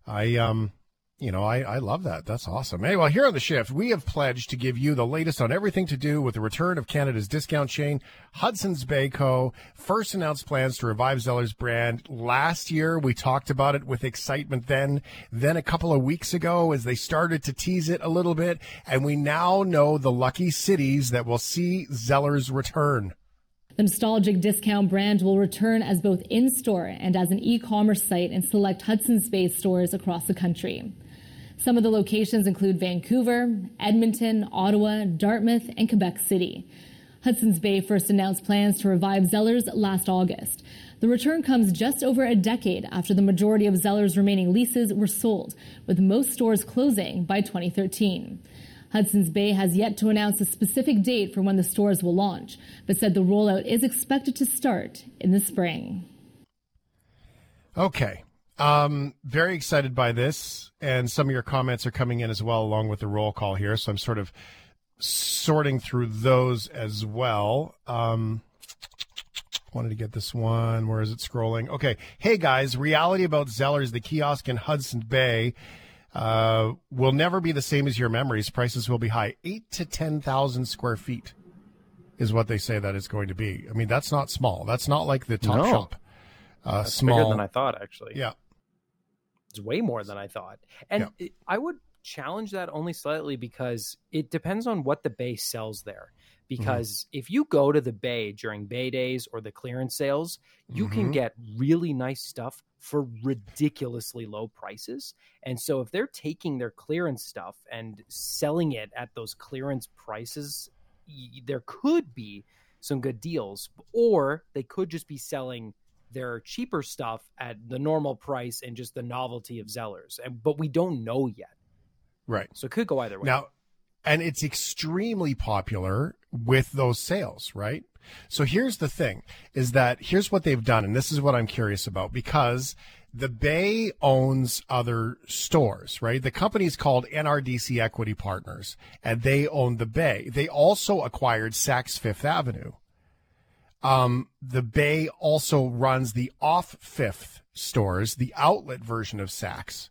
I um. You know, I, I love that. That's awesome. Hey, well, here on the shift, we have pledged to give you the latest on everything to do with the return of Canada's discount chain, Hudson's Bay Co. First announced plans to revive Zeller's brand. Last year, we talked about it with excitement then. Then a couple of weeks ago, as they started to tease it a little bit, and we now know the lucky cities that will see Zeller's return. The nostalgic discount brand will return as both in store and as an e commerce site in select Hudson's Bay stores across the country. Some of the locations include Vancouver, Edmonton, Ottawa, Dartmouth, and Quebec City. Hudson's Bay first announced plans to revive Zellers last August. The return comes just over a decade after the majority of Zellers' remaining leases were sold, with most stores closing by 2013. Hudson's Bay has yet to announce a specific date for when the stores will launch, but said the rollout is expected to start in the spring. Okay. Um, very excited by this, and some of your comments are coming in as well, along with the roll call here. So I'm sort of sorting through those as well. Um, wanted to get this one. Where is it scrolling? Okay. Hey guys, reality about Zellers, the kiosk in Hudson Bay, uh, will never be the same as your memories. Prices will be high, eight to ten thousand square feet, is what they say that it's going to be. I mean, that's not small. That's not like the Top No. Shop. Uh, That's small. bigger than I thought, actually. Yeah. It's way more than I thought. And Yeah. I would challenge that only slightly because it depends on what the bay sells there. Because if you go to the bay during bay days or the clearance sales, you can Mhm. get really nice stuff for ridiculously low prices. And so if they're taking their clearance stuff and selling it at those clearance prices, y- there could be some good deals or they could just be selling their cheaper stuff at the normal price and just the novelty of Zellers. And but we don't know yet. Right. So it could go either way. Now, and it's extremely popular with those sales, right? So here's the thing is that here's what they've done. And this is what I'm curious about because the Bay owns other stores, right? The company's called NRDC Equity Partners and they own the Bay. They also acquired Saks Fifth Avenue. Um, the Bay also runs the off Fifth stores, the outlet version of Saks.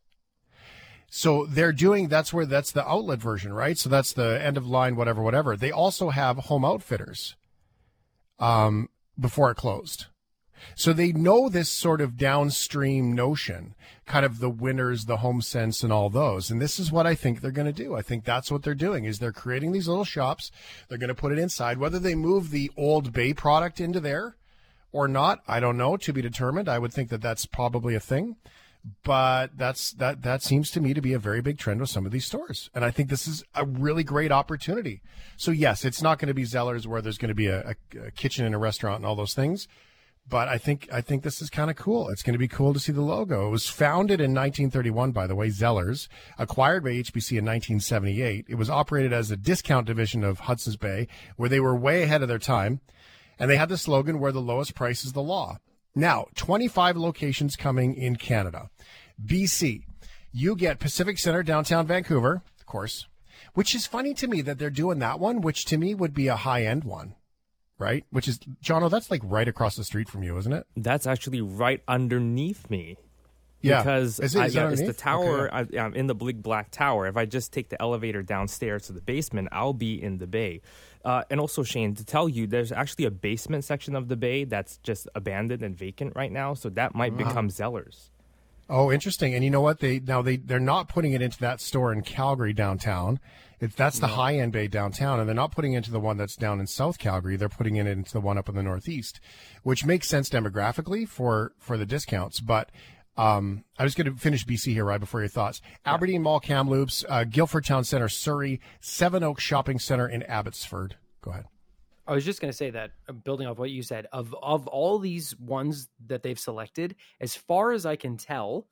So they're doing that's where that's the outlet version, right? So that's the end of line, whatever, whatever. They also have home outfitters um, before it closed. So they know this sort of downstream notion, kind of the winners, the home sense, and all those. And this is what I think they're going to do. I think that's what they're doing is they're creating these little shops. They're going to put it inside. Whether they move the old Bay product into there or not, I don't know. To be determined. I would think that that's probably a thing but that's that that seems to me to be a very big trend with some of these stores. And i think this is a really great opportunity. So yes it's not going to be zellers where there's going to be a, a, kitchen and a restaurant and all those things. But i think i think this is kind of cool. It's going to be cool to see the logo. It was founded in 1931 by the way zellers acquired by hbc in 1978 it was operated as a discount division of hudson's bay where they were way ahead of their time. And they had the slogan where the lowest price is the law now, 25 locations coming in Canada. BC, you get Pacific Center, downtown Vancouver, of course, which is funny to me that they're doing that one, which to me would be a high end one. right? Which is Jono, that's like right across the street from you, isn't it? That's actually right underneath me. Yeah. Because Is it- I, is yeah, it's the tower. I, I'm in the big black tower. If I just take the elevator downstairs to the basement, I'll be in the bay. Uh, and also, Shane, to tell you, there's actually a basement section of the bay that's just abandoned and vacant right now. So that might Wow. become Zellers. Oh, interesting. And you know what? They now they they're not putting it into that store in Calgary downtown. It's that's the high end bay downtown, and they're not putting it into the one that's down in South Calgary. They're putting it into the one up in the northeast, which makes sense demographically for for the discounts. But um, I was going to finish BC here right before your thoughts. Aberdeen Mall, Kamloops, uh, Guildford Town Center, Surrey, Seven Oaks Shopping Center in Abbotsford. Go ahead. I was just going to say that, uh, building off what you said, of of all these ones that they've selected, as far as I can tell,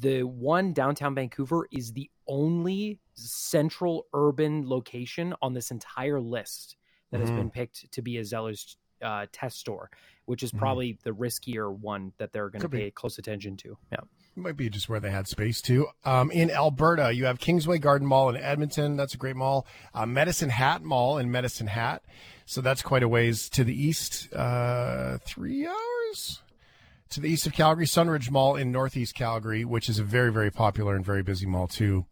the one downtown Vancouver is the only central urban location on this entire list that has Mhm. been picked to be a Zeller's uh, test store, which is Mhm. probably the riskier one that they're going to Could be. pay close attention to. Yeah. Might be just where they had space too. Um, in Alberta, you have Kingsway Garden Mall in Edmonton. That's a great mall. Uh, Medicine Hat Mall in Medicine Hat. So that's quite a ways to the east. Uh, three hours to the east of Calgary. Sunridge Mall in Northeast Calgary, which is a very, very popular and very busy mall too.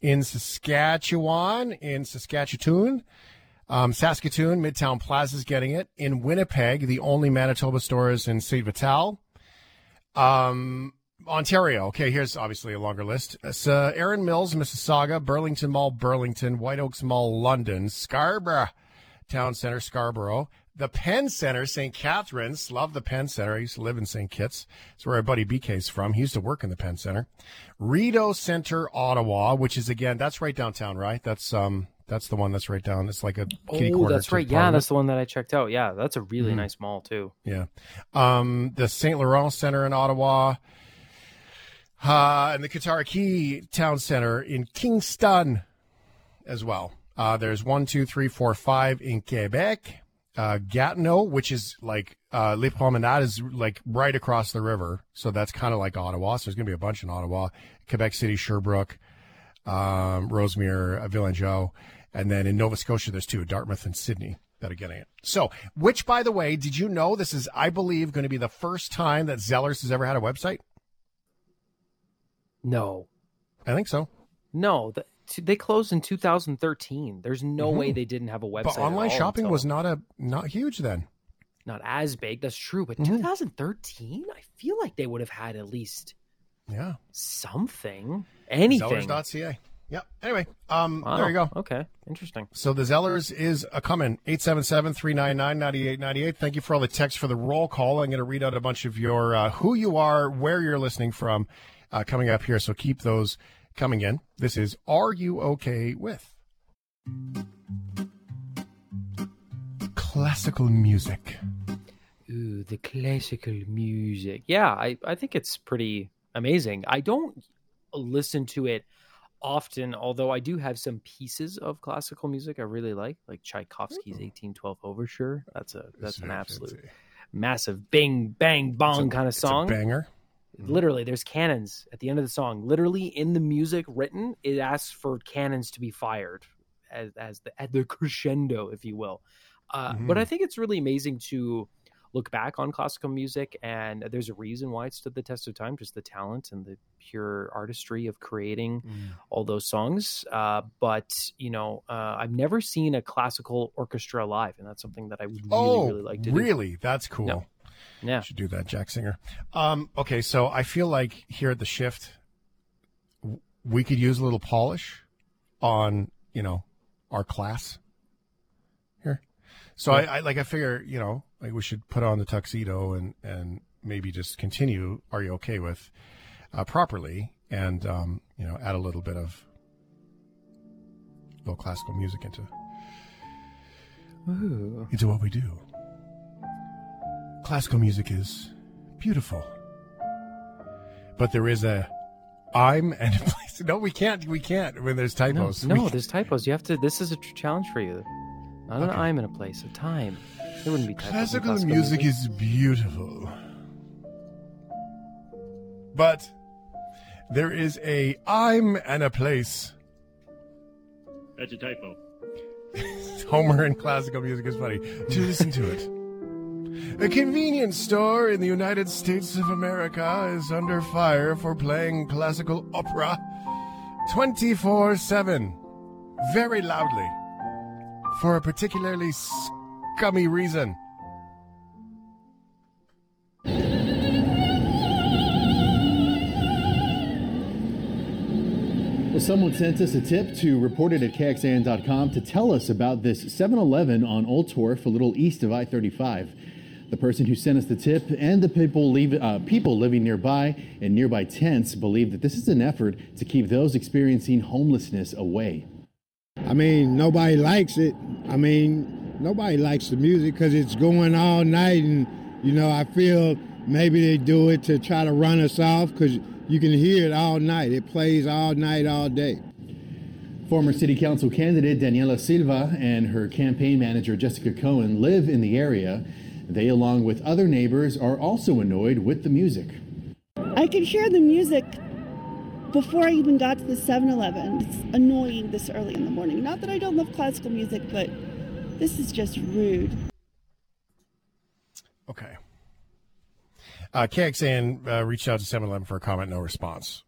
In Saskatchewan, in Saskatchewan, um, Saskatoon, Midtown Plaza is getting it. In Winnipeg, the only Manitoba store is in St. Vital. Um, Ontario. Okay, here's obviously a longer list. It's uh, Erin Mills, Mississauga, Burlington Mall, Burlington, White Oaks Mall, London, Scarborough Town Center, Scarborough, the Pen Center, St. Catharines. Love the Pen Center. I used to live in St. Kitts. That's where our buddy BK's from. He used to work in the Pen Center. Rideau Center, Ottawa, which is again, that's right downtown, right? That's um, that's the one that's right down. It's like a kitty Oh, corner. that's right. Yeah, that's the one that I checked out. Yeah, that's a really Mhm. nice mall too. Yeah. Um, the St. Laurent Center in Ottawa. Uh, and the Cataraqui Town Center in Kingston as well. Uh, there's one, two, three, four, five in Quebec. Uh, Gatineau, which is like, uh, Les Promenades is like right across the river. So that's kind of like Ottawa. So there's going to be a bunch in Ottawa, Quebec City, Sherbrooke, um, Rosemere, uh, Villeneuve. And then in Nova Scotia, there's two, Dartmouth and Sydney that are getting it. So, which, by the way, did you know this is, I believe, going to be the first time that Zellers has ever had a website? No, I think so. no, the, they closed in 2013. There's no way Mhm. they didn't have a website. But online shopping until- was not a not huge then. not as big. That's true. But Mm-hmm. 2013, I feel like they would have had at least Yeah. something, anything. Zellers.ca. Yep. Anyway, um, Wow. there you go. Okay, interesting. So the Zellers is a coming 877-399-9898. Thank you for all the text for the roll call. I'm going to read out a bunch of your uh, who you are, where you're listening from, uh, coming up here. So keep those coming in. This is Are You Okay With? Classical music. Ooh, the classical music. Yeah, I, I think it's pretty amazing. I don't listen to it often, although I do have some pieces of classical music I really like, like Tchaikovsky's 1812 Overture. That's a that's an absolute massive bing bang bong kind of a song. banger. Literally, there's cannons at the end of the song. Literally, in the music written, it asks for cannons to be fired as as the at the crescendo, if you will. Uh, But Mhm. I think it's really amazing to look back on classical music, and there's a reason why it stood the test of time, just the talent and the pure artistry of creating all those songs. Uh, but you know, uh, I've never seen a classical orchestra live, and that's something that I would really, oh, really like to do. really? That's cool. Yeah. Yeah. Should do that, Jack Singer. Um, okay, so I feel like here at the shift, we could use a little polish on, you know, our class. So I, I like I figure, you know, like we should put on the tuxedo and and maybe just continue. Are you okay with uh, properly and um, you know add a little bit of little classical music into Ooh. into what we do. Classical music is beautiful, but there is a I'm and place. No, we can't. We can't when there's typos. no, We- there's typos. You have to. This is a tr- challenge for you. Not an I'm in a place of time. There wouldn't be typos. in classical, music, is beautiful, but there is a I'm and a place. That's a typo. Homer and classical music is funny. To listen to it. A convenience store in the United States of America is under fire for playing classical opera 24 7, very loudly, for a particularly scummy reason. Well, someone sent us a tip to report it at KXAN.com to tell us about this 7 Eleven on Oltorf, a little east of I 35. The person who sent us the tip and the people, leave, uh, people living nearby in nearby tents believe that this is an effort to keep those experiencing homelessness away. I mean, nobody likes it. I mean, nobody likes the music because it's going all night, and you know, I feel maybe they do it to try to run us off because you can hear it all night. It plays all night, all day. Former city council candidate Daniela Silva and her campaign manager Jessica Cohen live in the area. They, along with other neighbors, are also annoyed with the music. I can hear the music before I even got to the 7 Eleven. It's annoying this early in the morning. Not that I don't love classical music, but this is just rude. Okay. Uh, KXAN uh, reached out to 7 Eleven for a comment, no response.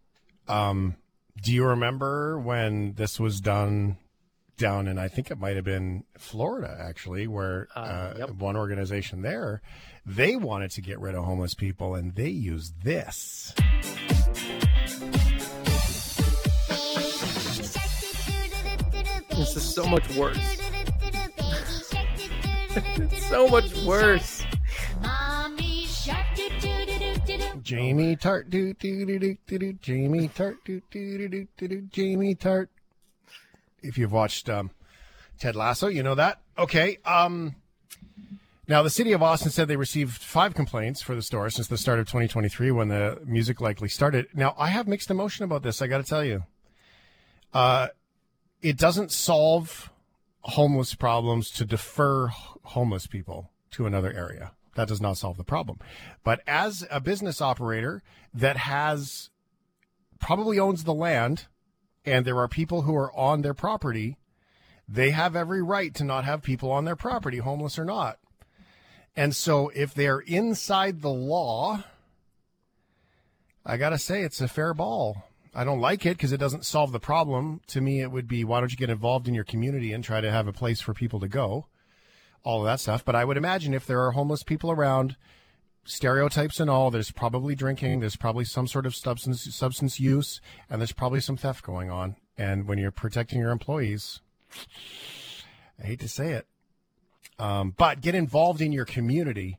Um, do you remember when this was done down in, I think it might have been Florida, actually, where uh, one organization there, they wanted to get rid of homeless people and they used this. This is so much worse. So much worse. Jamie Tartt, do do do do do do. Jamie Tartt, do do do do do do. Jamie Tartt. If you've watched um, Ted Lasso, you know that. Okay. Um, now the city of Austin said they received five complaints for the store since the start of 2023, when the music likely started. Now I have mixed emotion about this. I got to tell you, uh, it doesn't solve homeless problems to defer homeless people to another area. That does not solve the problem. But as a business operator that has probably owns the land and there are people who are on their property, they have every right to not have people on their property, homeless or not. And so if they're inside the law, I got to say it's a fair ball. I don't like it because it doesn't solve the problem. To me, it would be why don't you get involved in your community and try to have a place for people to go? all of that stuff. But I would imagine if there are homeless people around, stereotypes and all, there's probably drinking, there's probably some sort of substance substance use, and there's probably some theft going on. And when you're protecting your employees, I hate to say it, um, but get involved in your community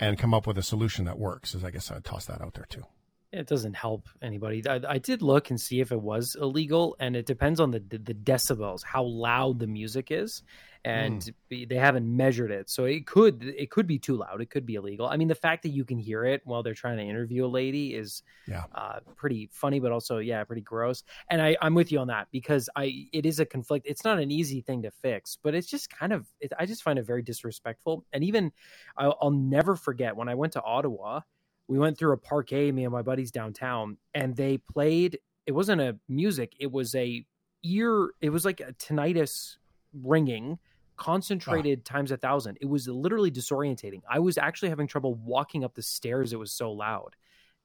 and come up with a solution that works. Is I guess I'd toss that out there too. It doesn't help anybody. I, I did look and see if it was illegal, and it depends on the the decibels, how loud the music is, and they haven't measured it. So it could it could be too loud. It could be illegal. I mean, the fact that you can hear it while they're trying to interview a lady is Yeah. uh, pretty funny, but also yeah, pretty gross. And I I'm with you on that because I it is a conflict. It's not an easy thing to fix, but it's just kind of it, I just find it very disrespectful. And even I'll, I'll never forget when I went to Ottawa we went through a parquet, me and my buddies downtown, and they played. It wasn't a music; it was a ear. It was like a tinnitus ringing, concentrated times a thousand. It was literally disorientating. I was actually having trouble walking up the stairs. It was so loud,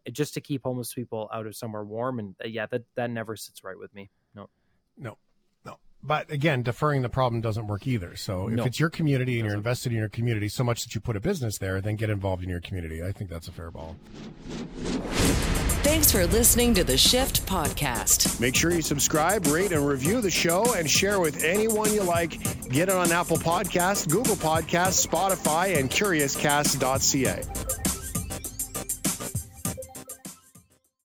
It- just to keep homeless people out of somewhere warm. And uh, yeah, that that never sits right with me. No, no. But again, deferring the problem doesn't work either. So if No. it's your community and you're invested in your community so much that you put a business there, then get involved in your community. I think that's a fair ball. Thanks for listening to the Shift Podcast. Make sure you subscribe, rate, and review the show and share with anyone you like. Get it on Apple Podcasts, Google Podcasts, Spotify, and CuriousCast.ca.